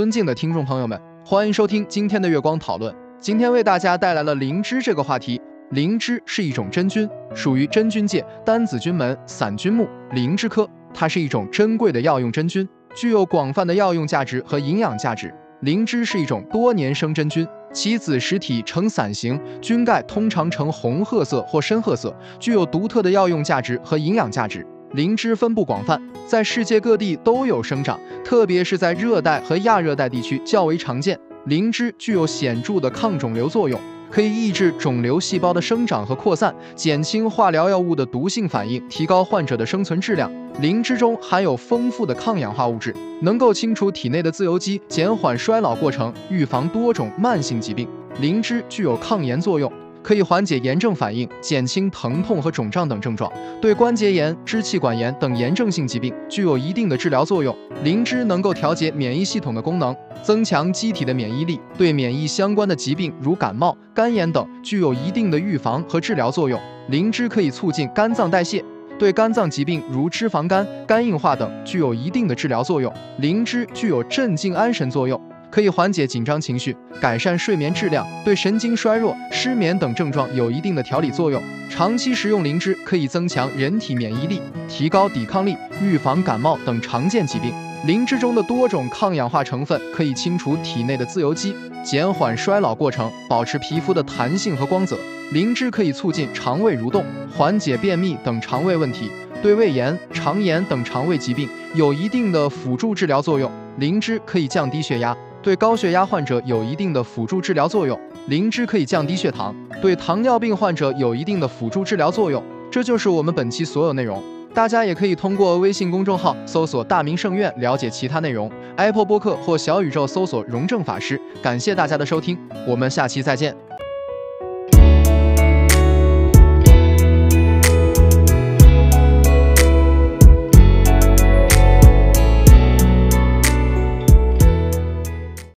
尊敬的听众朋友们，欢迎收听今天的月光讨论。今天为大家带来了灵芝这个话题。灵芝是一种真菌，属于真菌界单子菌门伞菌目灵芝科。它是一种珍贵的药用真菌，具有广泛的药用价值和营养价值。灵芝是一种多年生真菌，其子实体呈伞形，菌盖通常呈红褐色或深褐色，具有独特的药用价值和营养价值。灵芝分布广泛，在世界各地都有生长，特别是在热带和亚热带地区较为常见。灵芝具有显著的抗肿瘤作用，可以抑制肿瘤细胞的生长和扩散，减轻化疗药物的毒性反应，提高患者的生存质量。灵芝中含有丰富的抗氧化物质，能够清除体内的自由基，减缓衰老过程，预防多种慢性疾病。灵芝具有抗炎作用。可以缓解炎症反应，减轻疼痛和肿胀等症状，对关节炎、支气管炎等炎症性疾病具有一定的治疗作用。灵芝能够调节免疫系统的功能，增强机体的免疫力，对免疫相关的疾病如感冒、肝炎等具有一定的预防和治疗作用。灵芝可以促进肝脏代谢，对肝脏疾病如脂肪肝、肝硬化等具有一定的治疗作用。灵芝具有镇静安神作用。可以缓解紧张情绪，改善睡眠质量，对神经衰弱、失眠等症状有一定的调理作用。长期食用灵芝可以增强人体免疫力，提高抵抗力，预防感冒等常见疾病。灵芝中的多种抗氧化成分可以清除体内的自由基，减缓衰老过程，保持皮肤的弹性和光泽。灵芝可以促进肠胃蠕动，缓解便秘等肠胃问题，对胃炎、肠炎等肠胃疾病有一定的辅助治疗作用。灵芝可以降低血压。对高血压患者有一定的辅助治疗作用，灵芝可以降低血糖，对糖尿病患者有一定的辅助治疗作用。这就是我们本期所有内容，大家也可以通过微信公众号搜索“大明圣院”了解其他内容，Apple 播客或小宇宙搜索“荣正法师”。感谢大家的收听，我们下期再见。